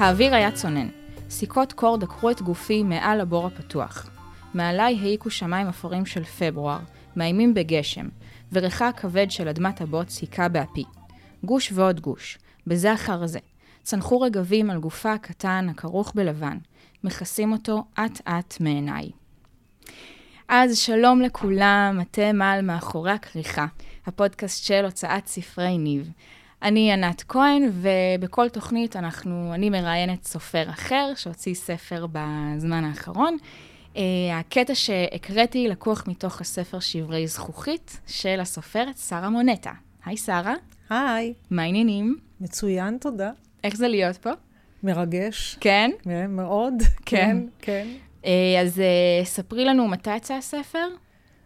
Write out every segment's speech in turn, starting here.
האוויר היה צונן. סיכות קור דקרו את גופי מעל הבור הפתוח. מעליי העיקו שמיים אפורים של פברואר, מאיימים בגשם, וריחה הכבד של אדמת הבוץ היכה באפי. גוש ועוד גוש, בזה אחר זה. צנחו רגבים על גופה הקטן הכרוך בלבן, מכסים אותו אט-אט מעיניי. אז שלום לכולם, אתם על מאחורי הכריכה, הפודקאסט של הוצאת ספרי ניב. אני ענת כהן, ובכל תוכנית אנחנו, אני מראיינת סופר אחר שהוציא ספר בזמן האחרון. Uh, הקטע שהקראתי לקוח מתוך הספר שברי זכוכית של הסופרת שרה מונטה. היי שרה. היי. מה העניינים? מצוין, תודה. איך זה להיות פה? מרגש. כן? כן, מאוד. כן. כן. Uh, אז uh, ספרי לנו מתי יצא הספר.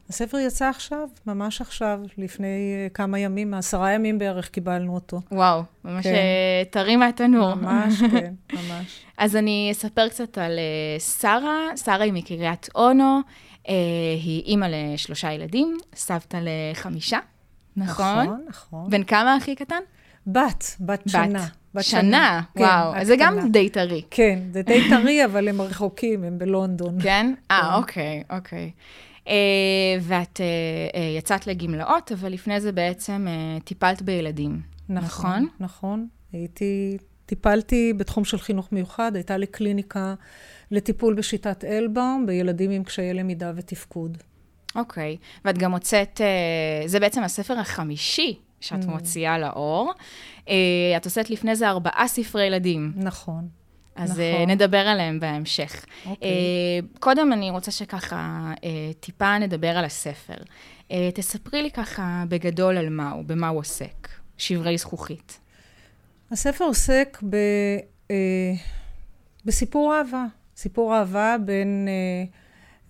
הספר יצא עכשיו, ממש עכשיו, לפני אה, כמה ימים, עשרה ימים בערך קיבלנו אותו. וואו, ממש כן. טרי מהתנור. ממש, כן, ממש. אז אני אספר קצת על אה, שרה. שרה היא מקריית אונו, היא אימא לשלושה ילדים, סבתא לחמישה, נכון? נכון, נכון. בן כמה הכי קטן? בת, בת שנה. בת שנה, וואו, כן, אז זה גם די טרי. כן, זה די טרי, אבל הם רחוקים, הם בלונדון. כן? אה, אוקיי, אוקיי. Uh, ואת uh, uh, יצאת לגמלאות, אבל לפני זה בעצם טיפלת בילדים, נכון? נכון, נכון. הייתי, טיפלתי בתחום של חינוך מיוחד, הייתה לי קליניקה לטיפול בשיטת אלבאום, בילדים עם קשיי למידה ותפקוד. אוקיי, okay. ואת גם הוצאת, זה בעצם הספר החמישי שאת mm. מוציאה לאור. את עושית לפני זה ארבעה ספרי ילדים. נכון. אז נכון. נדבר עליהם בהמשך. אוקיי. קודם אני רוצה שככה טיפה נדבר על הספר. תספרי לי ככה בגדול על מה הוא, במה הוא עוסק, שברי זכוכית. הספר עוסק ב, בסיפור אהבה, סיפור אהבה בין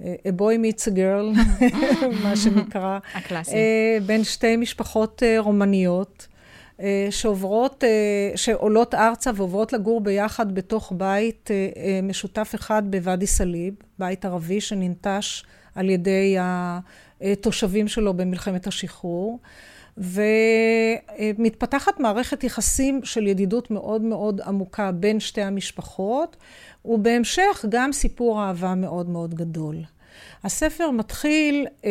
a boy meets a girl, מה שנקרא. הקלאסי. בין שתי משפחות רומניות. שעוברות, שעולות ארצה ועוברות לגור ביחד בתוך בית משותף אחד בוואדי סאליב, בית ערבי שננטש על ידי התושבים שלו במלחמת השחרור. ומתפתחת מערכת יחסים של ידידות מאוד מאוד עמוקה בין שתי המשפחות, ובהמשך גם סיפור אהבה מאוד מאוד גדול. הספר מתחיל אה,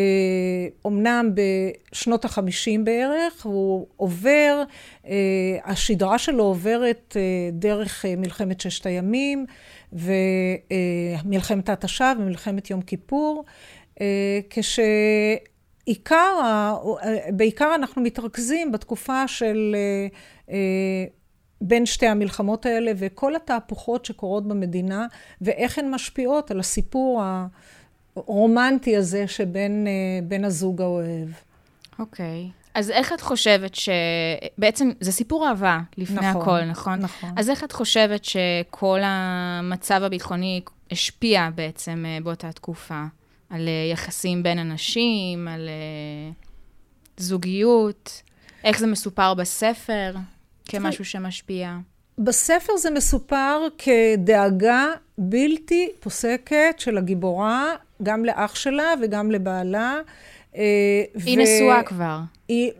אומנם בשנות החמישים בערך, הוא עובר, אה, השדרה שלו עוברת אה, דרך אה, מלחמת ששת הימים ומלחמת אה, ומלחמת יום כיפור, אה, כשעיקר, אה, בעיקר אנחנו מתרכזים בתקופה של אה, אה, בין שתי המלחמות האלה וכל התהפוכות שקורות במדינה ואיך הן משפיעות על הסיפור ה... הרומנטי הזה שבין הזוג האוהב. אוקיי. Okay. אז איך את חושבת ש... בעצם זה סיפור אהבה לפני נכון, הכל, נכון? נכון. אז איך את חושבת שכל המצב הביטחוני השפיע בעצם אה, באותה תקופה? על אה, יחסים בין אנשים, על אה, זוגיות? איך זה מסופר בספר כמשהו שמשפיע? בספר זה מסופר כדאגה בלתי פוסקת של הגיבורה גם לאח שלה וגם לבעלה. אה, היא ו... נשואה כבר. היא,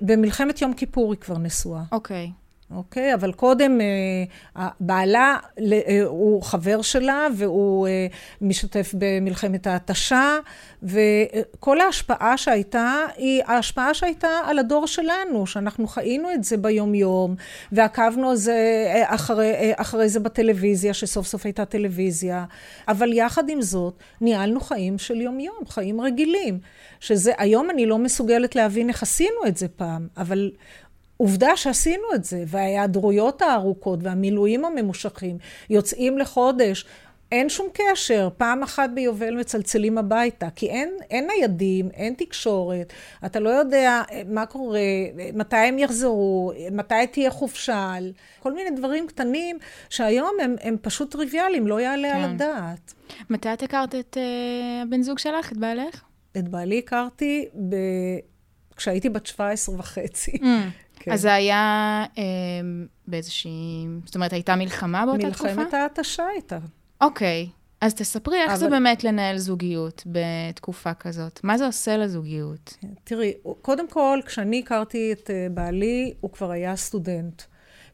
במלחמת יום כיפור היא כבר נשואה. אוקיי. Okay. אוקיי? אבל קודם אה, בעלה אה, הוא חבר שלה והוא אה, משתתף במלחמת ההתשה, וכל ההשפעה שהייתה, היא ההשפעה שהייתה על הדור שלנו, שאנחנו חיינו את זה ביומיום, ועקבנו זה אחרי, אחרי זה בטלוויזיה, שסוף סוף הייתה טלוויזיה, אבל יחד עם זאת, ניהלנו חיים של יומיום, חיים רגילים, שזה, היום אני לא מסוגלת להבין איך עשינו את זה פעם, אבל... עובדה שעשינו את זה, וההיעדרויות הארוכות והמילואים הממושכים יוצאים לחודש. אין שום קשר, פעם אחת ביובל מצלצלים הביתה, כי אין, אין ניידים, אין תקשורת, אתה לא יודע מה קורה, מתי הם יחזרו, מתי תהיה חופשה, כל מיני דברים קטנים שהיום הם, הם פשוט טריוויאליים, לא יעלה כן. על הדעת. מתי את הכרת את uh, הבן זוג שלך, את בעלך? את בעלי הכרתי ב... כשהייתי בת 17 וחצי. Mm. כן. אז זה היה אה, באיזושהי... זאת אומרת, הייתה מלחמה באותה מלחמת תקופה? מלחמת ההתשה הייתה. אוקיי. אז תספרי איך אבל... זה באמת לנהל זוגיות בתקופה כזאת. מה זה עושה לזוגיות? תראי, קודם כל, כשאני הכרתי את אה, בעלי, הוא כבר היה סטודנט.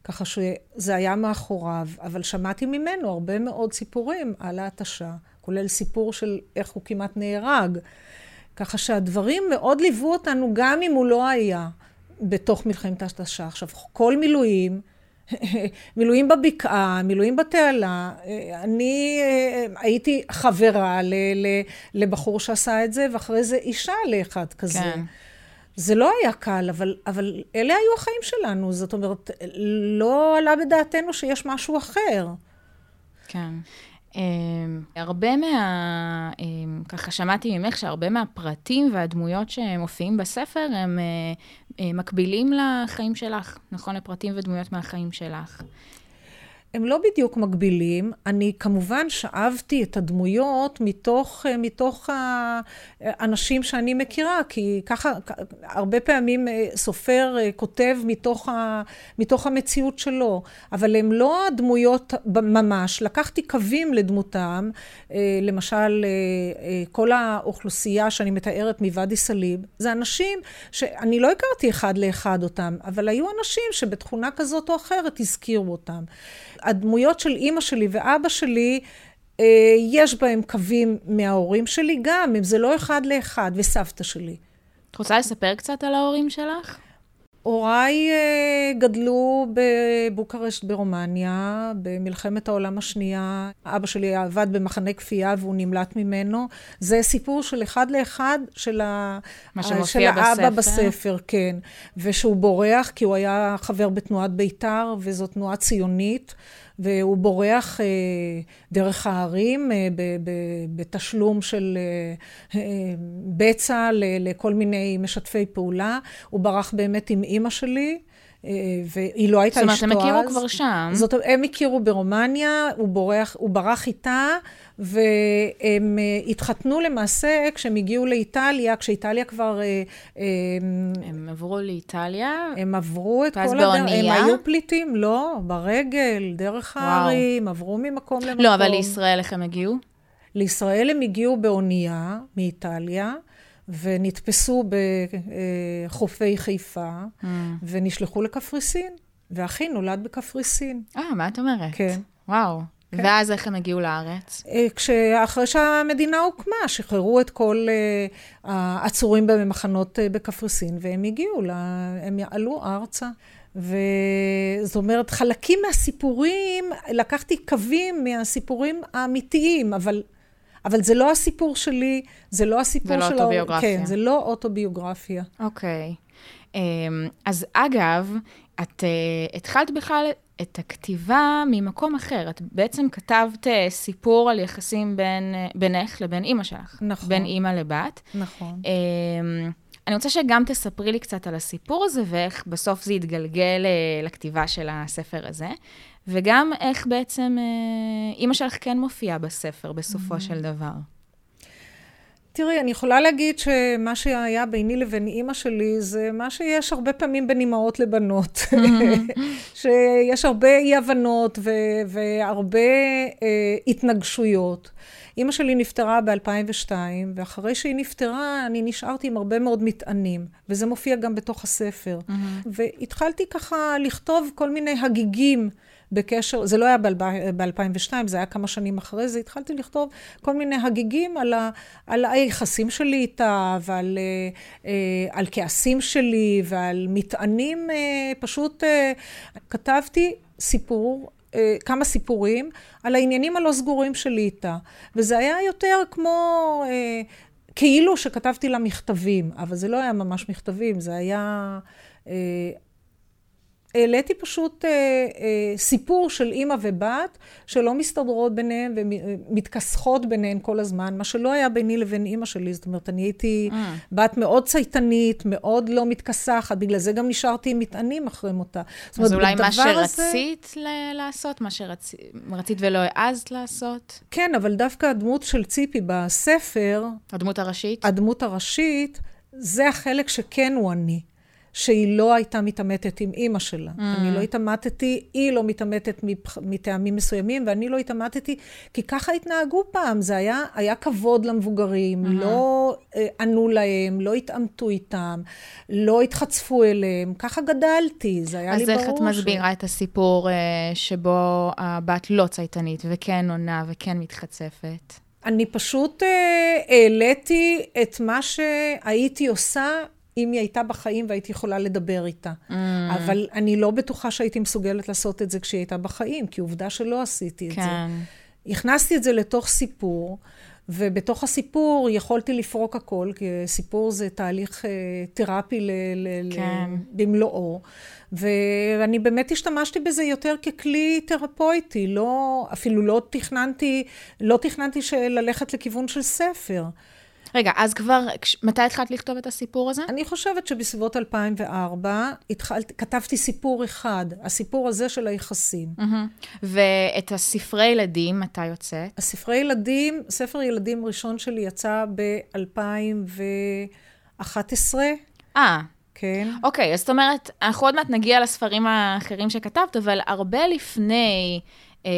ככה שזה היה מאחוריו, אבל שמעתי ממנו הרבה מאוד סיפורים על ההתשה, כולל סיפור של איך הוא כמעט נהרג. ככה שהדברים מאוד ליוו אותנו, גם אם הוא לא היה בתוך מלחמת ההתשה. עכשיו, כל מילואים, מילואים בבקעה, מילואים בתעלה. אני אה, הייתי חברה ל, ל, לבחור שעשה את זה, ואחרי זה אישה לאחד כזה. כן. זה לא היה קל, אבל, אבל אלה היו החיים שלנו. זאת אומרת, לא עלה בדעתנו שיש משהו אחר. כן. אמ, הרבה מה... אמ, ככה שמעתי ממך שהרבה מהפרטים והדמויות שמופיעים בספר הם אה, אה, מקבילים לחיים שלך, נכון? לפרטים ודמויות מהחיים שלך. הם לא בדיוק מקבילים. אני כמובן שאבתי את הדמויות מתוך, אה, מתוך האנשים שאני מכירה, כי ככה, הרבה פעמים אה, סופר אה, כותב מתוך, ה, מתוך המציאות שלו, אבל הם לא הדמויות ממש. לקחתי קווים לדמותם, למשל, כל האוכלוסייה שאני מתארת מוואדי סאליב, זה אנשים שאני לא הכרתי אחד לאחד אותם, אבל היו אנשים שבתכונה כזאת או אחרת הזכירו אותם. הדמויות של אימא שלי ואבא שלי, אה, יש בהם קווים מההורים שלי גם, אם זה לא אחד לאחד, וסבתא שלי. את רוצה לספר קצת על ההורים שלך? הוריי אה, גדלו בבוקרשט ברומניה, במלחמת העולם השנייה. אבא שלי עבד במחנה כפייה והוא נמלט ממנו. זה סיפור של אחד לאחד של, ה... של האבא בספר. בספר, כן. ושהוא בורח כי הוא היה חבר בתנועת בית"ר, וזו תנועה ציונית. והוא בורח אה, דרך ההרים אה, בתשלום של אה, בצע לכל מיני משתפי פעולה. הוא ברח באמת עם אימא שלי. אה, והיא לא הייתה אשתו אז. זאת אומרת, הם הכירו כבר שם. זאת אומרת, הם הכירו ברומניה, הוא, בורח, הוא ברח איתה, והם אה, התחתנו למעשה כשהם הגיעו לאיטליה, כשאיטליה כבר... אה, הם עברו לאיטליה? הם עברו את כל הדרך. הם היו פליטים, לא, ברגל, דרך ההרים, עברו ממקום למקום. לא, אבל לישראל איך הם הגיעו? לישראל הם הגיעו באונייה מאיטליה. ונתפסו בחופי חיפה, mm. ונשלחו לקפריסין, ואחי נולד בקפריסין. אה, מה את אומרת? כן. וואו. כן. ואז איך הם הגיעו לארץ? אה, כשאחרי שהמדינה הוקמה, שחררו את כל אה, העצורים במחנות בקפריסין, והם הגיעו, לה, הם עלו ארצה. וזאת אומרת, חלקים מהסיפורים, לקחתי קווים מהסיפורים האמיתיים, אבל אבל זה לא הסיפור שלי, זה לא הסיפור של... זה לא אוטוביוגרפיה. כן, זה לא אוטוביוגרפיה. אוקיי. אמ, אז אגב, את uh, התחלת בכלל את הכתיבה ממקום אחר. את בעצם כתבת uh, סיפור על יחסים בין, uh, בינך לבין אימא שלך. נכון. בין אימא לבת. נכון. Um, אני רוצה שגם תספרי לי קצת על הסיפור הזה, ואיך בסוף זה יתגלגל uh, לכתיבה של הספר הזה. וגם איך בעצם אה, אימא שלך כן מופיעה בספר בסופו mm-hmm. של דבר. תראי, אני יכולה להגיד שמה שהיה ביני לבין אימא שלי זה מה שיש הרבה פעמים בין אימהות לבנות. Mm-hmm. שיש הרבה אי-הבנות ו- והרבה אה, התנגשויות. אימא שלי נפטרה ב-2002, ואחרי שהיא נפטרה, אני נשארתי עם הרבה מאוד מטענים, וזה מופיע גם בתוך הספר. Mm-hmm. והתחלתי ככה לכתוב כל מיני הגיגים. בקשר, זה לא היה ב-2002, זה היה כמה שנים אחרי זה, התחלתי לכתוב כל מיני הגיגים על, ה, על היחסים שלי איתה, ועל אה, אה, על כעסים שלי, ועל מטענים, אה, פשוט כתבתי סיפור כמה סיפורים על העניינים הלא סגורים שלי איתה. וזה היה יותר כמו, כאילו שכתבתי לה מכתבים, אבל זה לא היה ממש מכתבים, זה היה העליתי פשוט אה, אה, סיפור של אימא ובת שלא מסתדרות ביניהן ומתכסחות ביניהן כל הזמן, מה שלא היה ביני לבין אימא שלי. זאת אומרת, אני הייתי mm. בת מאוד צייתנית, מאוד לא מתכסחת, בגלל זה גם נשארתי עם מטענים אחרי מותה. זאת אומרת, אז אולי מה שרצית הזה... לעשות, מה שרצית שרצ... ולא העזת לעשות? כן, אבל דווקא הדמות של ציפי בספר... הדמות הראשית? הדמות הראשית, זה החלק שכן הוא אני. שהיא לא הייתה מתעמתת עם אימא שלה. Mm. אני לא התעמתתי, היא לא מתעמתת מטעמים מסוימים, ואני לא התעמתתי, כי ככה התנהגו פעם. זה היה, היה כבוד למבוגרים, mm-hmm. לא אה, ענו להם, לא התעמתו איתם, לא התחצפו אליהם. ככה גדלתי, זה היה לי ברור. אז איך את מסבירה ש... את הסיפור אה, שבו הבת לא צייתנית, וכן עונה וכן מתחצפת? אני פשוט אה, העליתי את מה שהייתי עושה אם היא הייתה בחיים והייתי יכולה לדבר איתה. Mm. אבל אני לא בטוחה שהייתי מסוגלת לעשות את זה כשהיא הייתה בחיים, כי עובדה שלא עשיתי את כן. זה. הכנסתי את זה לתוך סיפור, ובתוך הסיפור יכולתי לפרוק הכל, כי סיפור זה תהליך אה, תרפי ל- ל- כן. במלואו. ואני באמת השתמשתי בזה יותר ככלי תרפויטי, לא, אפילו לא תכננתי, לא תכננתי ללכת לכיוון של ספר. רגע, אז כבר, מתי התחלת לכתוב את הסיפור הזה? אני חושבת שבסביבות 2004 התחלתי, כתבתי סיפור אחד, הסיפור הזה של היחסים. Mm-hmm. ואת הספרי ילדים, מתי יוצאת? הספרי ילדים, ספר ילדים ראשון שלי יצא ב-2011. אה. כן. אוקיי, אז זאת אומרת, אנחנו עוד מעט נגיע לספרים האחרים שכתבת, אבל הרבה לפני אה,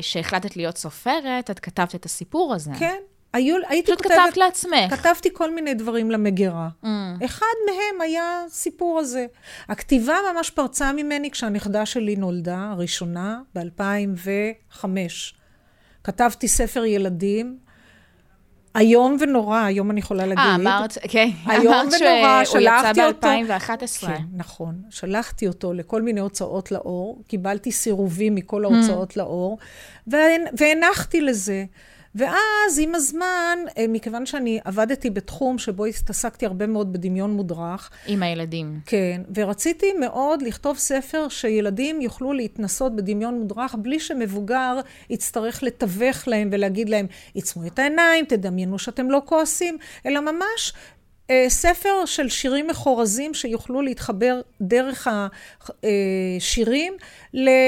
שהחלטת להיות סופרת, את כתבת את הסיפור הזה. כן, היו, הייתי פשוט כותבת... פשוט כתבת לעצמך. כתבתי כל מיני דברים למגירה. Mm. אחד מהם היה סיפור הזה. הכתיבה ממש פרצה ממני כשהנכדה שלי נולדה, הראשונה, ב-2005. כתבתי ספר ילדים. איום ונורא, היום אני יכולה להגיד. אה, אמרת, כן. איום ונורא, שלחתי אותו. שהוא יצא ב-2011. כן, נכון. שלחתי אותו לכל מיני הוצאות לאור, קיבלתי סירובים מכל ההוצאות mm. לאור, והנחתי לזה. ואז עם הזמן, אה, מכיוון שאני עבדתי בתחום שבו התעסקתי הרבה מאוד בדמיון מודרך. עם הילדים. כן, ורציתי מאוד לכתוב ספר שילדים יוכלו להתנסות בדמיון מודרך בלי שמבוגר יצטרך לתווך להם ולהגיד להם, עיצמו את העיניים, תדמיינו שאתם לא כועסים, אלא ממש ספר של שירים מחורזים שיוכלו להתחבר דרך השירים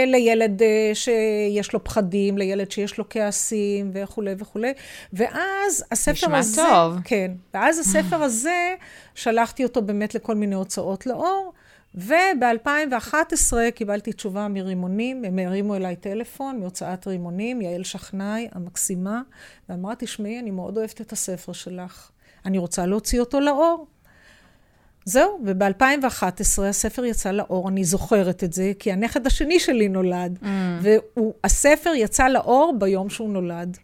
לילד אה, שיש לו פחדים, לילד שיש לו כעסים וכולי וכולי. ואז הספר נשמע הזה... נשמע טוב. כן. ואז הספר הזה, שלחתי אותו באמת לכל מיני הוצאות לאור. וב-2011 קיבלתי תשובה מרימונים, הם הרימו אליי טלפון מהוצאת רימונים, יעל שכנאי המקסימה, ואמרה, תשמעי, אני מאוד אוהבת את הספר שלך. אני רוצה להוציא אותו לאור. זהו, וב-2011 הספר יצא לאור, אני זוכרת את זה, כי הנכד השני שלי נולד, mm. והספר יצא לאור ביום שהוא נולד.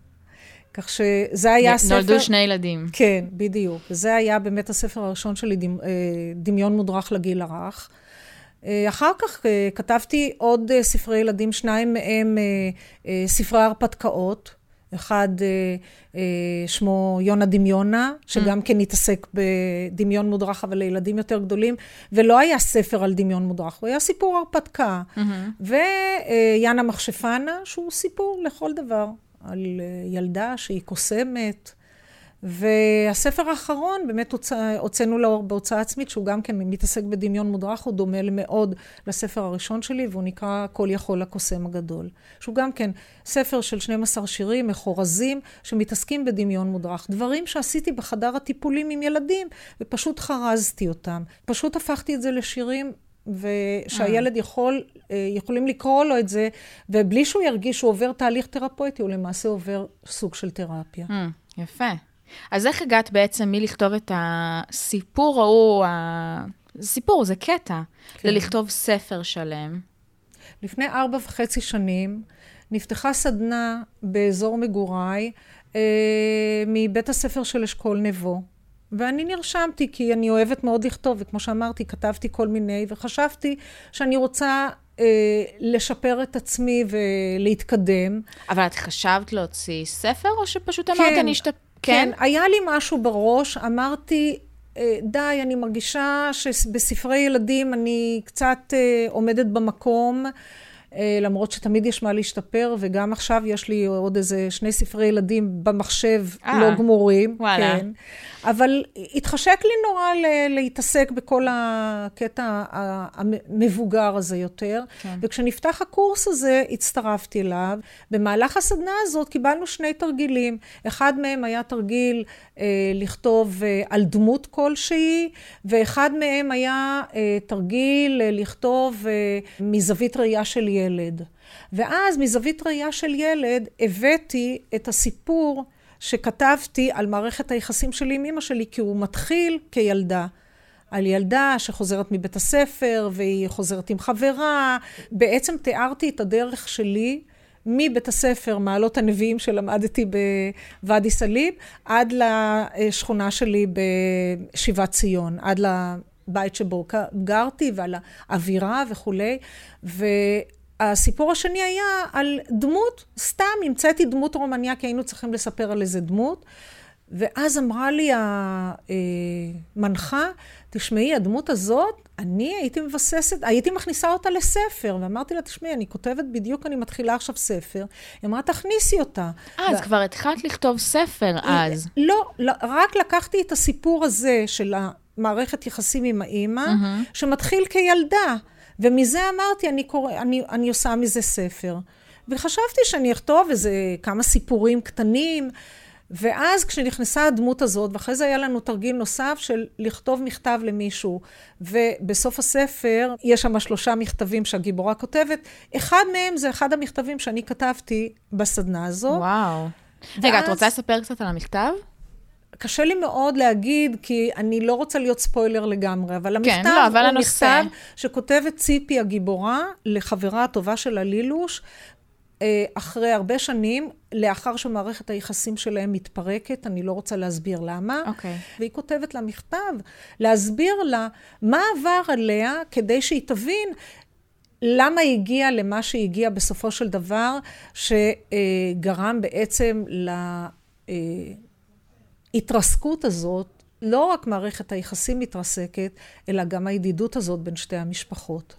כך שזה היה הספר... נולדו שני ילדים. כן, בדיוק. וזה היה באמת הספר הראשון שלי, אה, דמיון מודרך לגיל הרך. אה, אחר כך אה, כתבתי עוד ספרי ילדים, שניים מהם ספרי הרפתקאות. אחד אה, אה, שמו יונה דמיונה, שגם mm. כן התעסק בדמיון מודרך, אבל לילדים יותר גדולים, ולא היה ספר על דמיון מודרך, הוא היה סיפור הרפתקה. Mm-hmm. ויאנה מכשפנה, שהוא סיפור לכל דבר, על אה, ילדה שהיא קוסמת. והספר האחרון, באמת הוצאנו לאור בהוצאה עצמית, שהוא גם כן מתעסק בדמיון מודרך, הוא דומה מאוד לספר הראשון שלי, והוא נקרא כל יכול הקוסם הגדול. שהוא גם כן ספר של 12 שירים מחורזים, שמתעסקים בדמיון מודרך. דברים שעשיתי בחדר הטיפולים עם ילדים, ופשוט חרזתי אותם. פשוט הפכתי את זה לשירים ושהילד יכול, אה, יכולים לקרוא לו את זה, ובלי שהוא ירגיש שהוא עובר תהליך תרפויטי, הוא למעשה עובר סוג של תרפיה. יפה. אז איך הגעת בעצם מלכתוב את הסיפור ההוא, סיפור, זה קטע, כן. ללכתוב ספר שלם? לפני ארבע וחצי שנים נפתחה סדנה באזור מגוריי אה, מבית הספר של אשכול נבו. ואני נרשמתי כי אני אוהבת מאוד לכתוב, וכמו שאמרתי, כתבתי כל מיני, וחשבתי שאני רוצה אה, לשפר את עצמי ולהתקדם. אבל את חשבת להוציא ספר, או שפשוט אמרת, כן, אני אשתפר? כן? כן, היה לי משהו בראש, אמרתי, אה, די, אני מרגישה שבספרי ילדים אני קצת אה, עומדת במקום. אה, למרות שתמיד יש מה להשתפר, וגם עכשיו יש לי עוד איזה שני ספרי ילדים במחשב אה, לא גמורים. וואלה. כן. אבל התחשק לי נורא להתעסק בכל הקטע המבוגר הזה יותר. כן. וכשנפתח הקורס הזה, הצטרפתי אליו. במהלך הסדנה הזאת קיבלנו שני תרגילים. אחד מהם היה תרגיל אה, לכתוב אה, על דמות כלשהי, ואחד מהם היה אה, תרגיל אה, לכתוב אה, מזווית ראייה של ילד. ואז מזווית ראייה של ילד הבאתי את הסיפור שכתבתי על מערכת היחסים שלי עם אמא שלי, כי הוא מתחיל כילדה. על ילדה שחוזרת מבית הספר והיא חוזרת עם חברה. בעצם תיארתי את הדרך שלי מבית הספר, מעלות הנביאים שלמדתי בוואדי סאליב, עד לשכונה שלי בשיבת ציון, עד לבית שבו גרתי ועל האווירה וכולי. והסיפור השני היה על דמות, סתם המצאתי דמות רומניה, כי היינו צריכים לספר על איזה דמות. ואז אמרה לי המנחה, תשמעי, הדמות הזאת, אני הייתי מבססת, הייתי מכניסה אותה לספר, ואמרתי לה, תשמעי, אני כותבת בדיוק, אני מתחילה עכשיו ספר. היא אמרה, תכניסי אותה. אה, אז כבר התחלת לכתוב ספר אז. לא, לא, רק לקחתי את הסיפור הזה של המערכת יחסים עם האימא, שמתחיל כילדה, ומזה אמרתי, אני, קורא, אני, אני עושה מזה ספר. וחשבתי שאני אכתוב איזה כמה סיפורים קטנים. ואז כשנכנסה הדמות הזאת, ואחרי זה היה לנו תרגיל נוסף של לכתוב מכתב למישהו, ובסוף הספר יש שם שלושה מכתבים שהגיבורה כותבת, אחד מהם זה אחד המכתבים שאני כתבתי בסדנה הזאת. וואו. רגע, את רוצה לספר קצת על המכתב? קשה לי מאוד להגיד, כי אני לא רוצה להיות ספוילר לגמרי, אבל כן, המכתב לא, אבל הוא הנושא. מכתב שכותבת ציפי הגיבורה לחברה הטובה שלה לילוש, אה, אחרי הרבה שנים, לאחר שמערכת היחסים שלהם מתפרקת, אני לא רוצה להסביר למה. אוקיי. והיא כותבת לה מכתב, להסביר לה מה עבר עליה, כדי שהיא תבין למה היא הגיעה למה שהיא הגיעה בסופו של דבר, שגרם בעצם להתרסקות הזאת. לא רק מערכת היחסים מתרסקת, אלא גם הידידות הזאת בין שתי המשפחות.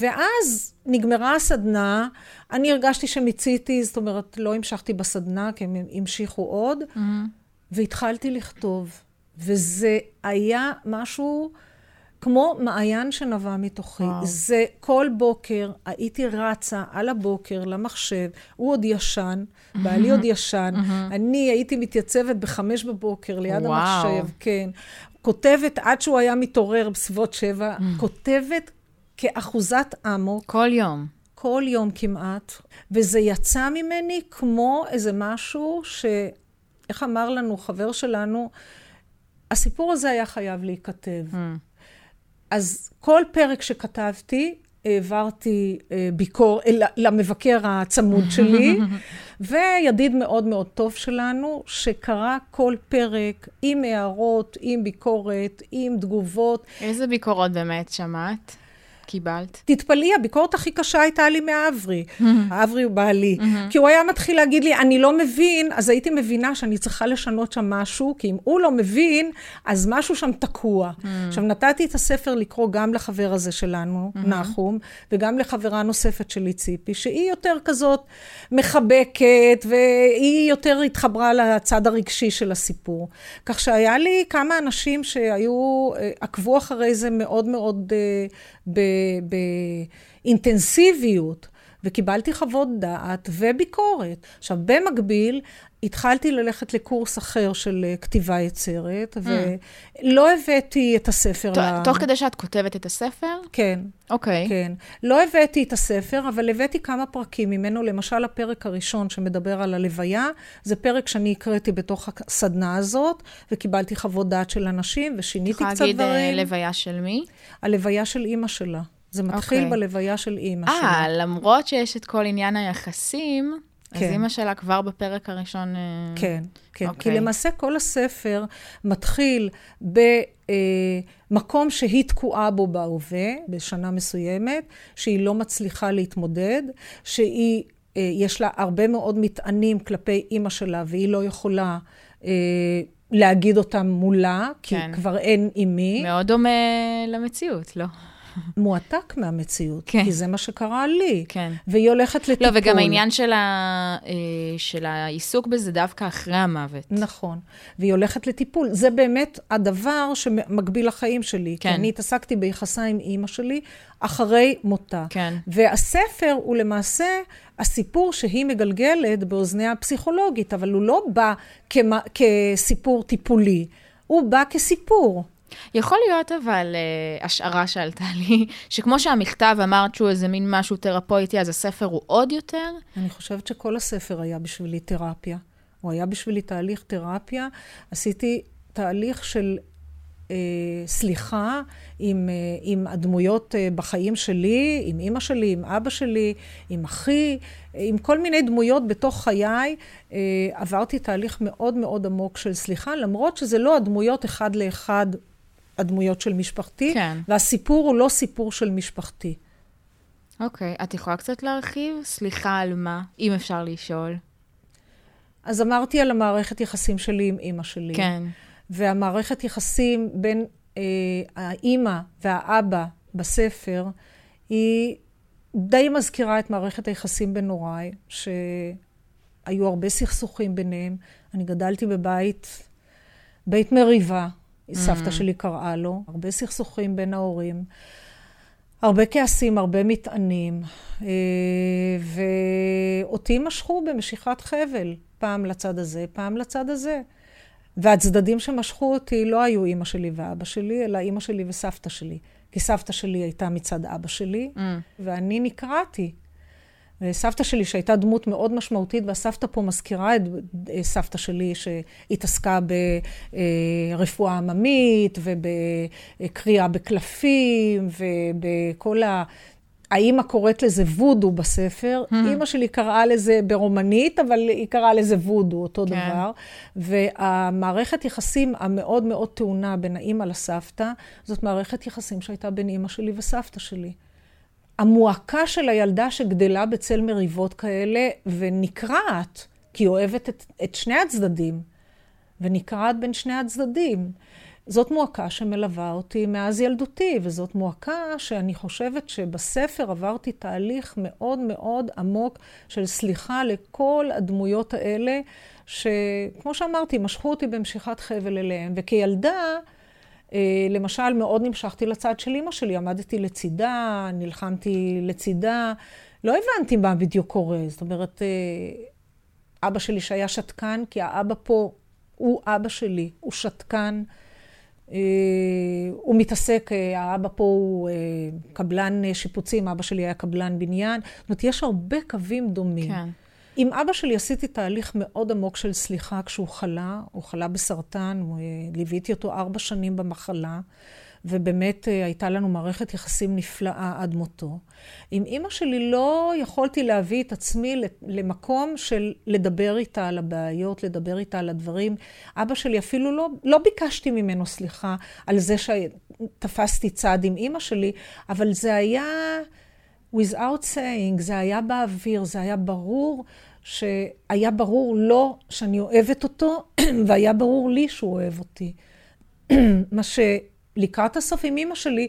ואז נגמרה הסדנה, אני הרגשתי שמיציתי, זאת אומרת, לא המשכתי בסדנה, כי הם המשיכו עוד, mm-hmm. והתחלתי לכתוב. וזה היה משהו כמו מעיין שנבע מתוכי. וואו. זה כל בוקר הייתי רצה על הבוקר למחשב, הוא עוד ישן, בעלי עוד ישן, אני הייתי מתייצבת בחמש בבוקר ליד וואו. המחשב, כן. כותבת עד שהוא היה מתעורר בסביבות שבע, כותבת כאחוזת אמוק. כל יום. כל יום כמעט. וזה יצא ממני כמו איזה משהו ש... איך אמר לנו חבר שלנו? הסיפור הזה היה חייב להיכתב. Mm. אז כל פרק שכתבתי, העברתי ביקור למבקר הצמוד שלי, וידיד מאוד מאוד טוב שלנו, שקרא כל פרק עם הערות, עם ביקורת, עם תגובות. איזה ביקורות באמת שמעת? קיבלת? תתפלאי, הביקורת הכי קשה הייתה לי מאברי. אברי הוא בעלי. כי הוא היה מתחיל להגיד לי, אני לא מבין, אז הייתי מבינה שאני צריכה לשנות שם משהו, כי אם הוא לא מבין, אז משהו שם תקוע. עכשיו, נתתי את הספר לקרוא גם לחבר הזה שלנו, נחום, וגם לחברה נוספת שלי, ציפי, שהיא יותר כזאת מחבקת, והיא יותר התחברה לצד הרגשי של הסיפור. כך שהיה לי כמה אנשים שהיו, עקבו אחרי זה מאוד מאוד ב... באינטנסיביות, וקיבלתי חוות דעת וביקורת. עכשיו, במקביל, התחלתי ללכת לקורס אחר של כתיבה יצרת, mm. ולא הבאתי את הספר. ת, ל... תוך כדי שאת כותבת את הספר? כן. אוקיי. Okay. כן. לא הבאתי את הספר, אבל הבאתי כמה פרקים ממנו. למשל, הפרק הראשון שמדבר על הלוויה, זה פרק שאני הקראתי בתוך הסדנה הזאת, וקיבלתי חוות דעת של אנשים, ושיניתי קצת דברים. יכולה להגיד לוויה של מי? הלוויה של אימא שלה. זה מתחיל okay. אוקיי. בלוויה של אימא שלה. אה, למרות שיש את כל עניין היחסים, כן. אז אימא שלה כבר בפרק הראשון... כן, כן. Okay. כי אוקיי. למעשה כל הספר מתחיל במקום שהיא תקועה בו בהווה, בשנה מסוימת, שהיא לא מצליחה להתמודד, שהיא, יש לה הרבה מאוד מטענים כלפי אימא שלה, והיא לא יכולה... להגיד אותם מולה, כי כן. כבר אין עם מי. מאוד דומה למציאות, לא? מועתק מהמציאות, כן. כי זה מה שקרה לי. כן. והיא הולכת לטיפול. לא, וגם העניין של, ה... אה, של העיסוק בזה דווקא אחרי המוות. נכון. והיא הולכת לטיפול. זה באמת הדבר שמקביל לחיים שלי. כן. כי אני התעסקתי ביחסה עם אימא שלי אחרי מותה. כן. והספר הוא למעשה הסיפור שהיא מגלגלת באוזניה הפסיכולוגית, אבל הוא לא בא כמה, כסיפור טיפולי, הוא בא כסיפור. יכול להיות אבל uh, השערה שעלתה לי, שכמו שהמכתב אמרת שהוא איזה מין משהו תרפויטי, אז הספר הוא עוד יותר? אני חושבת שכל הספר היה בשבילי תרפיה. הוא היה בשבילי תהליך תרפיה. עשיתי תהליך של אה, סליחה עם, אה, עם הדמויות אה, בחיים שלי, עם אימא שלי, עם אבא שלי, עם אחי, אה, עם כל מיני דמויות בתוך חיי. אה, עברתי תהליך מאוד מאוד עמוק של סליחה, למרות שזה לא הדמויות אחד לאחד הדמויות של משפחתי, כן. והסיפור הוא לא סיפור של משפחתי. אוקיי, את יכולה קצת להרחיב? סליחה על מה, אם אפשר לשאול. אז אמרתי על המערכת יחסים שלי עם אימא שלי. כן. והמערכת יחסים בין אה, האימא והאבא בספר, היא די מזכירה את מערכת היחסים בין הוריי, שהיו הרבה סכסוכים ביניהם. אני גדלתי בבית, בית מריבה, סבתא שלי קראה לו, הרבה סכסוכים בין ההורים. הרבה כעסים, הרבה מטענים, אה, ואותי משכו במשיכת חבל, פעם לצד הזה, פעם לצד הזה. והצדדים שמשכו אותי לא היו אימא שלי ואבא שלי, אלא אימא שלי וסבתא שלי. כי סבתא שלי הייתה מצד אבא שלי, Mm. ואני נקרעתי. סבתא שלי, שהייתה דמות מאוד משמעותית, והסבתא פה מזכירה את אה, סבתא שלי, שהתעסקה ברפואה עממית, ובקריאה בקלפים, ובכל ה... האימא קוראת לזה וודו בספר, Hmm. אימא שלי קראה לזה ברומנית, אבל היא קראה לזה וודו, אותו כן. דבר. והמערכת יחסים המאוד מאוד טעונה בין האימא לסבתא, זאת מערכת יחסים שהייתה בין אימא שלי וסבתא שלי. המועקה של הילדה שגדלה בצל מריבות כאלה ונקרעת, כי היא אוהבת את, את שני הצדדים, ונקרעת בין שני הצדדים. זאת מועקה שמלווה אותי מאז ילדותי, וזאת מועקה שאני חושבת שבספר עברתי תהליך מאוד מאוד עמוק של סליחה לכל הדמויות האלה, שכמו שאמרתי, משכו אותי במשיכת חבל אליהם. וכילדה, למשל, מאוד נמשכתי לצד של אימא שלי, עמדתי לצידה, נלחמתי לצידה. לא הבנתי מה בדיוק קורה. זאת אומרת, אה, אבא שלי שהיה שתקן, כי האבא פה הוא אבא שלי, הוא שתקן. אה, הוא מתעסק, אה, האבא פה הוא אה, קבלן אה, שיפוצים, אבא שלי היה קבלן בניין. זאת אומרת, יש הרבה קווים דומים. כן. עם אבא שלי עשיתי תהליך מאוד עמוק של סליחה כשהוא חלה. הוא חלה בסרטן, אה, ליוויתי אותו ארבע שנים במחלה, ובאמת אה, הייתה לנו מערכת יחסים נפלאה עד מותו. עם אימא שלי לא יכולתי להביא את עצמי למקום של לדבר איתה על הבעיות, לדבר איתה על הדברים. אבא שלי אפילו לא, לא ביקשתי ממנו סליחה על זה שתפסתי צד עם אימא שלי, אבל זה היה... without saying, זה היה באוויר, זה היה ברור שהיה ברור לו שאני אוהבת אותו, והיה ברור לי שהוא אוהב אותי. מה שלקראת הסוף עם אימא שלי,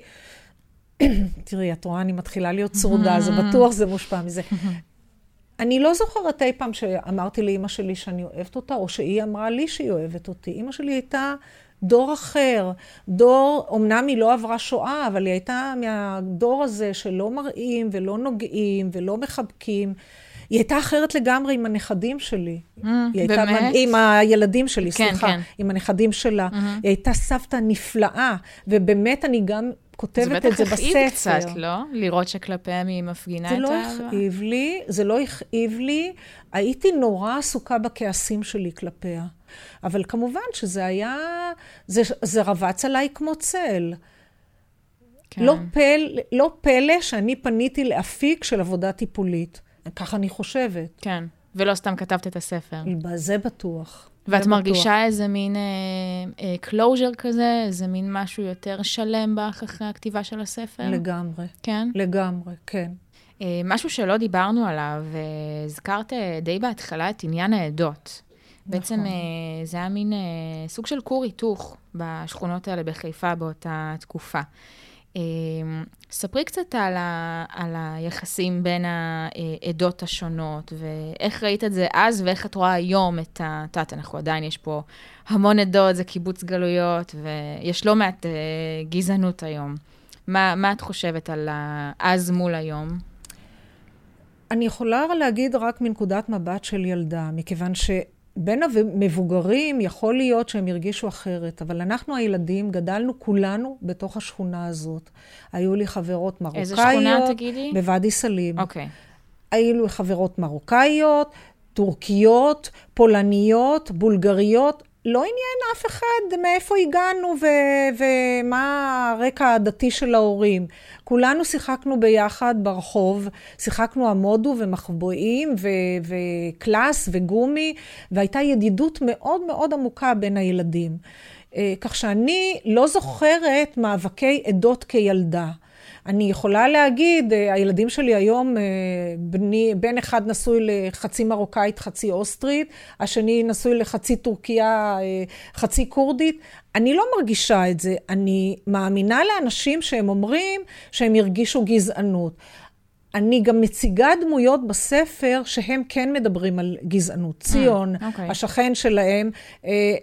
תראי, את רואה, אני מתחילה להיות צרודה, זה בטוח זה מושפע מזה. אני לא זוכרת אי פעם שאמרתי לאימא שלי שאני אוהבת אותה, או שהיא אמרה לי שהיא אוהבת אותי. אימא שלי הייתה דור אחר, דור, אמנם היא לא עברה שואה, אבל היא הייתה מהדור הזה שלא מראים ולא נוגעים ולא מחבקים. היא הייתה אחרת לגמרי עם הנכדים שלי. Mm, היא הייתה באמת? עם הילדים שלי, כן, סליחה. כן. עם הנכדים שלה. Mm-hmm. היא הייתה סבתא נפלאה, ובאמת אני גם כותבת את זה בטח בספר. הכאיב קצת, לא? לראות שכלפיהם היא מפגינה זה את לא האהבה. הכאיב לי, זה לא הכאיב לי. הייתי נורא עסוקה בכעסים שלי כלפיה. אבל כמובן שזה היה, זה, זה רבץ עליי כמו צל. כן. לא, פל, לא פלא שאני פניתי לאפיק של עבודה טיפולית. ככה אני חושבת. כן, ולא סתם כתבת את הספר. זה בטוח. ואת מרגישה איזה מין closure כזה, איזה מין משהו יותר שלם בך אחרי הכתיבה של הספר? בטוח. לגמרי, כן. לגמרי, כן. אה, משהו שלא דיברנו עליו, אה, הזכרת אה, די בהתחלה את עניין העדות. בעצם נכון. אה, זה היה מין אה, סוג של כור היתוך בשכונות האלה בחיפה באותה תקופה. ספרי קצת על, ה, על היחסים בין העדות השונות, ואיך ראית את זה אז, ואיך את רואה היום את ה... את יודעת, אנחנו עדיין, יש פה המון עדות, זה קיבוץ גלויות, ויש לא מעט גזענות היום. מה, מה את חושבת על אז מול היום? אני יכולה להגיד רק מנקודת מבט של ילדה, מכיוון שבין המבוגרים יכול להיות שהם הרגישו אחרת, אבל אנחנו הילדים גדלנו כולנו בתוך השכונה הזאת. היו לי חברות מרוקאיות. איזה שכונה תגידי? בוואדי סאליב. אוקיי. Okay. היו לי חברות מרוקאיות, טורקיות, פולניות, בולגריות. לא עניין אף אחד מאיפה הגענו ו- ומה הרקע הדתי של ההורים. כולנו שיחקנו ביחד ברחוב, שיחקנו עמודו ומחבואים ו- וקלאס וגומי, והייתה ידידות מאוד מאוד עמוקה בין הילדים. אה, כך שאני לא זוכרת מאבקי עדות כילדה. אני יכולה להגיד, אה, הילדים שלי היום, אה, בני, בן אחד נשוי לחצי מרוקאית, חצי אוסטרית, השני נשוי לחצי טורקיה, אה, חצי כורדית. אני לא מרגישה את זה, אני מאמינה לאנשים שהם אומרים שהם הרגישו גזענות. אני גם מציגה דמויות בספר שהם כן מדברים על גזענות. ציון, mm, okay. אוקיי. השכן שלהם,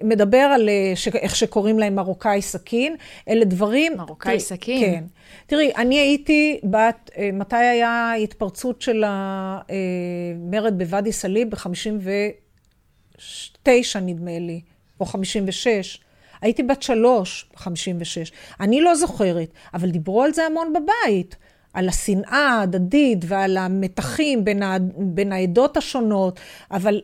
מדבר על איך שקוראים להם מרוקאי סכין. אלה דברים... מרוקאי סכין? כן. תראי, אני הייתי בת, אה, מתי היה התפרצות של המרד בוואדי סאליב? ב-59 נדמה לי, או 56. הייתי בת שלוש, 56. אני לא זוכרת, אבל דיברו על זה המון בבית. על השנאה ההדדית ועל המתחים בין, ה, בין העדות השונות, אבל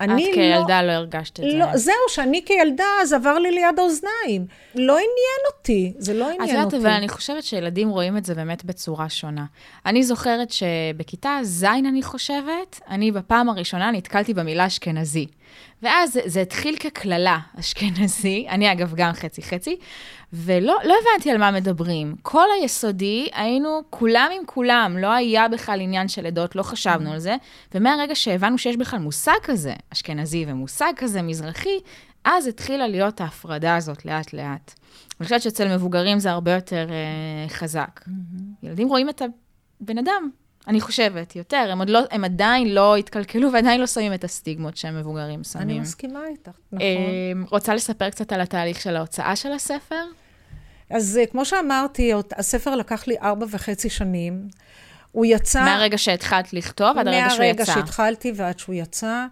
אני את כילדה לא, לא הרגשת את לא, זה. זהו, שאני כילדה, זה עבר לי ליד האוזניים. לא עניין אותי, זה לא עניין אותי. את יודעת, אבל אני חושבת שילדים רואים את זה באמת בצורה שונה. אני זוכרת שבכיתה ז', אני חושבת, אני בפעם הראשונה נתקלתי במילה אשכנזי. ואז זה, זה התחיל כקללה, אשכנזי, אני אגב גם חצי-חצי, ולא לא הבנתי על מה מדברים. כל היסודי, היינו כולם עם כולם, לא היה בכלל עניין של עדות, לא חשבנו על זה, ומהרגע שהבנו שיש בכלל מושג כזה, אשכנזי ומושג כזה מזרחי, אז התחילה להיות ההפרדה הזאת לאט-לאט. אני חושבת שאצל מבוגרים זה הרבה יותר uh, חזק. Mm-hmm. ילדים רואים את הבן אדם אני חושבת, יותר. הם, לא, הם עדיין לא התקלקלו ועדיין לא שמים את הסטיגמות שהם מבוגרים שמים. אני מסכימה איתך, נכון. אמ, רוצה לספר קצת על התהליך של ההוצאה של הספר? אז אה, כמו שאמרתי, הספר לקח לי ארבע וחצי שנים. הוא יצא... מהרגע שהתחלת לכתוב עד הרגע שהוא יצא. מהרגע שהתחלתי ועד שהוא יצא.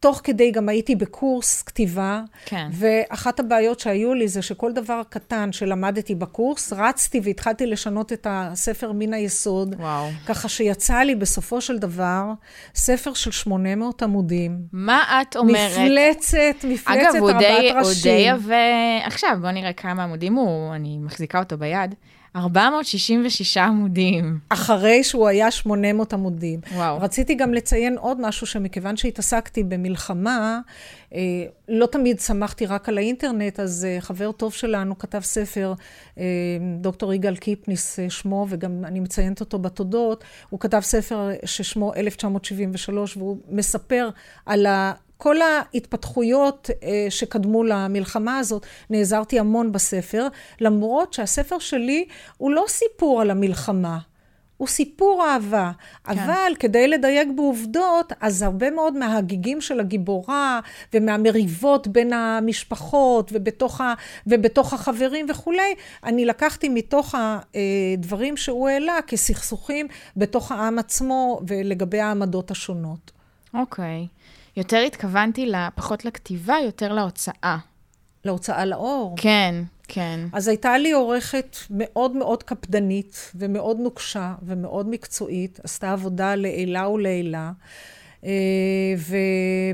תוך כדי גם הייתי בקורס כתיבה, כן. ואחת הבעיות שהיו לי זה שכל דבר קטן שלמדתי בקורס, רצתי והתחלתי לשנות את הספר מן היסוד. וואו. ככה שיצא לי בסופו של דבר ספר של 800 עמודים. מה את אומרת? מפלצת, מפלצת אגב, רבת ראשים. אגב, הוא די עבה... עכשיו, בואו נראה כמה עמודים הוא, אני מחזיקה אותו ביד. 466 עמודים. אחרי שהוא היה 800 עמודים. וואו. רציתי גם לציין עוד משהו, שמכיוון שהתעסקתי במלחמה, אה, לא תמיד שמחתי רק על האינטרנט, אז אה, חבר טוב שלנו כתב ספר, אה, דוקטור יגאל קיפניס שמו, וגם אני מציינת אותו בתודות, הוא כתב ספר ששמו 1973, והוא מספר על ה... כל ההתפתחויות אה, שקדמו למלחמה הזאת, נעזרתי המון בספר, למרות שהספר שלי הוא לא סיפור על המלחמה. הוא סיפור אהבה, כן. אבל כדי לדייק בעובדות, אז הרבה מאוד מההגיגים של הגיבורה ומהמריבות בין המשפחות ובתוך, ה, ובתוך החברים וכולי, אני לקחתי מתוך הדברים שהוא העלה כסכסוכים בתוך העם עצמו ולגבי העמדות השונות. אוקיי. Okay. יותר התכוונתי פחות לכתיבה, יותר להוצאה. להוצאה לאור? כן, כן. אז הייתה לי עורכת מאוד מאוד קפדנית ומאוד נוקשה ומאוד מקצועית, עשתה עבודה לעילא ולעילא, אה,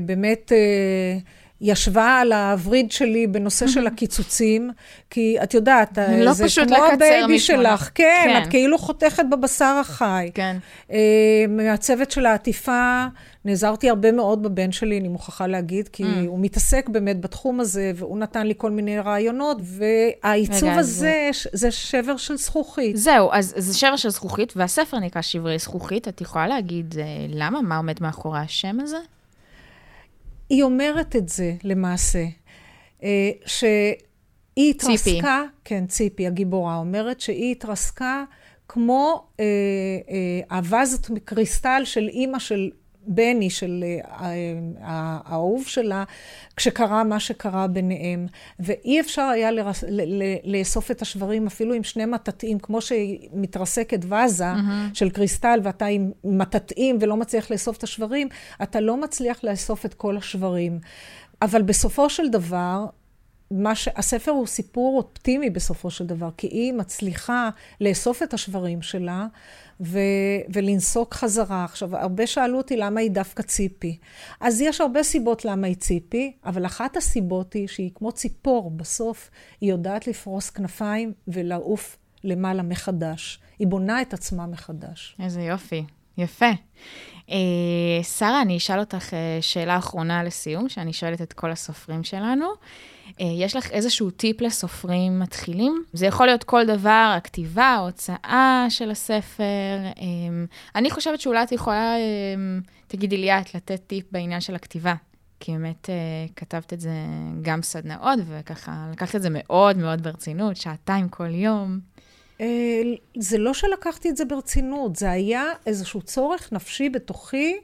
ובאמת... אה, ישבה על הווריד שלי בנושא של הקיצוצים, כי את יודעת, לא זה כמו ה baby שלך, כן, כן, את כאילו חותכת בבשר החי. כן. אה, מהצוות של העטיפה, נעזרתי הרבה מאוד בבן שלי, אני מוכרחה להגיד, כי ממ. הוא מתעסק באמת בתחום הזה, והוא נתן לי כל מיני רעיונות, והעיצוב רגע, הזה, זה... זה שבר של זכוכית. זהו, אז זה שבר של זכוכית, והספר נקרא שברי זכוכית. את יכולה להגיד אה, למה? מה עומד מאחורי השם הזה? היא אומרת את זה למעשה, אה, היא התרסקה, ציפי. כן, ציפי, הגיבורה, אומרת שהיא התרסקה כמו אה, אה, הווזת מקריסטל של אימא של בני, של אה, האהוב שלה, כשקרה מה שקרה ביניהם. ואי אפשר היה לרס, ל, ל, לאסוף את השברים אפילו עם שני מטאטאים, כמו שמתרסקת וזה mm-hmm. של קריסטל, ואתה עם מטאטאים ולא מצליח לאסוף את השברים, אתה לא מצליח לאסוף את כל השברים. אבל בסופו של דבר, מה ש... הספר הוא סיפור אופטימי בסופו של דבר, כי היא מצליחה לאסוף את השברים שלה ו... ולנסוק חזרה. עכשיו, הרבה שאלו אותי למה היא דווקא ציפי. אז יש הרבה סיבות למה היא ציפי, אבל אחת הסיבות היא שהיא כמו ציפור, בסוף היא יודעת לפרוס כנפיים ולעוף למעלה מחדש. היא בונה את עצמה מחדש. איזה יופי, יפה. אה, שרה, אני אשאל אותך אה, שאלה אחרונה לסיום, שאני שואלת את כל הסופרים שלנו. אה, יש לך איזשהו טיפ לסופרים מתחילים? זה יכול להיות כל דבר, הכתיבה, ההוצאה של הספר. אני חושבת שאולי את יכולה, תגידי לי את, לתת טיפ בעניין של הכתיבה. כי באמת כתבת את זה גם סדנאות, וככה לקחת את זה מאוד מאוד ברצינות, שעתיים כל יום. אה, זה לא שלקחתי את זה ברצינות, זה היה איזשהו צורך נפשי בתוכי.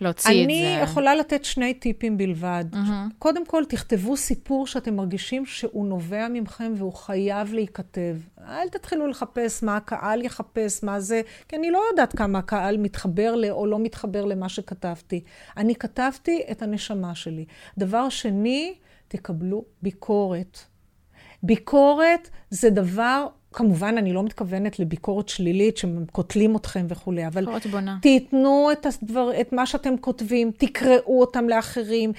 להוציא את זה. אני יכולה לתת שני טיפים בלבד. Uh-huh. קודם כל, תכתבו סיפור שאתם מרגישים שהוא נובע ממכם והוא חייב להיכתב. אל תתחילו לחפש מה הקהל יחפש, מה זה, כי אני לא יודעת כמה הקהל מתחבר ל, או לא מתחבר למה שכתבתי. אני כתבתי את הנשמה שלי. דבר שני, תקבלו ביקורת. ביקורת זה דבר, כמובן, אני לא מתכוונת לביקורת שלילית שקוטלים אתכם וכולי, אבל תיתנו את, הדבר, את מה שאתם כותבים, תקראו אותם לאחרים,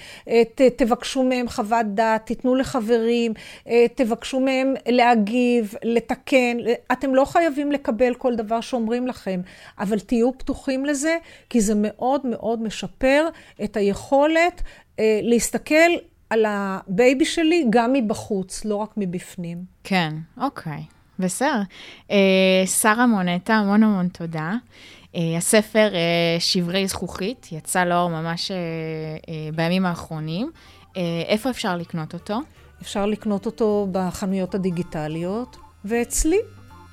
ת, תבקשו מהם חוות דעת, תיתנו לחברים, אה, תבקשו מהם להגיב, לתקן. אתם לא חייבים לקבל כל דבר שאומרים לכם, אבל תהיו פתוחים לזה, כי זה מאוד מאוד משפר את היכולת אה, להסתכל על ה baby שלי גם מבחוץ, לא רק מבפנים. כן, אוקיי. בסדר. אה, שרה מונטה, המון המון תודה. אה, הספר אה, שברי זכוכית יצא לאור ממש אה, אה, בימים האחרונים. אה, איפה אפשר לקנות אותו? אפשר לקנות אותו בחנויות הדיגיטליות, ואצלי.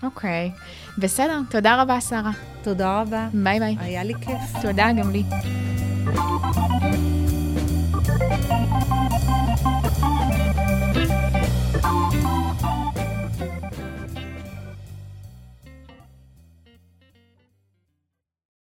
אוקיי, בסדר. תודה רבה, שרה. תודה רבה. ביי ביי. היה לי כיף. תודה, גם לי.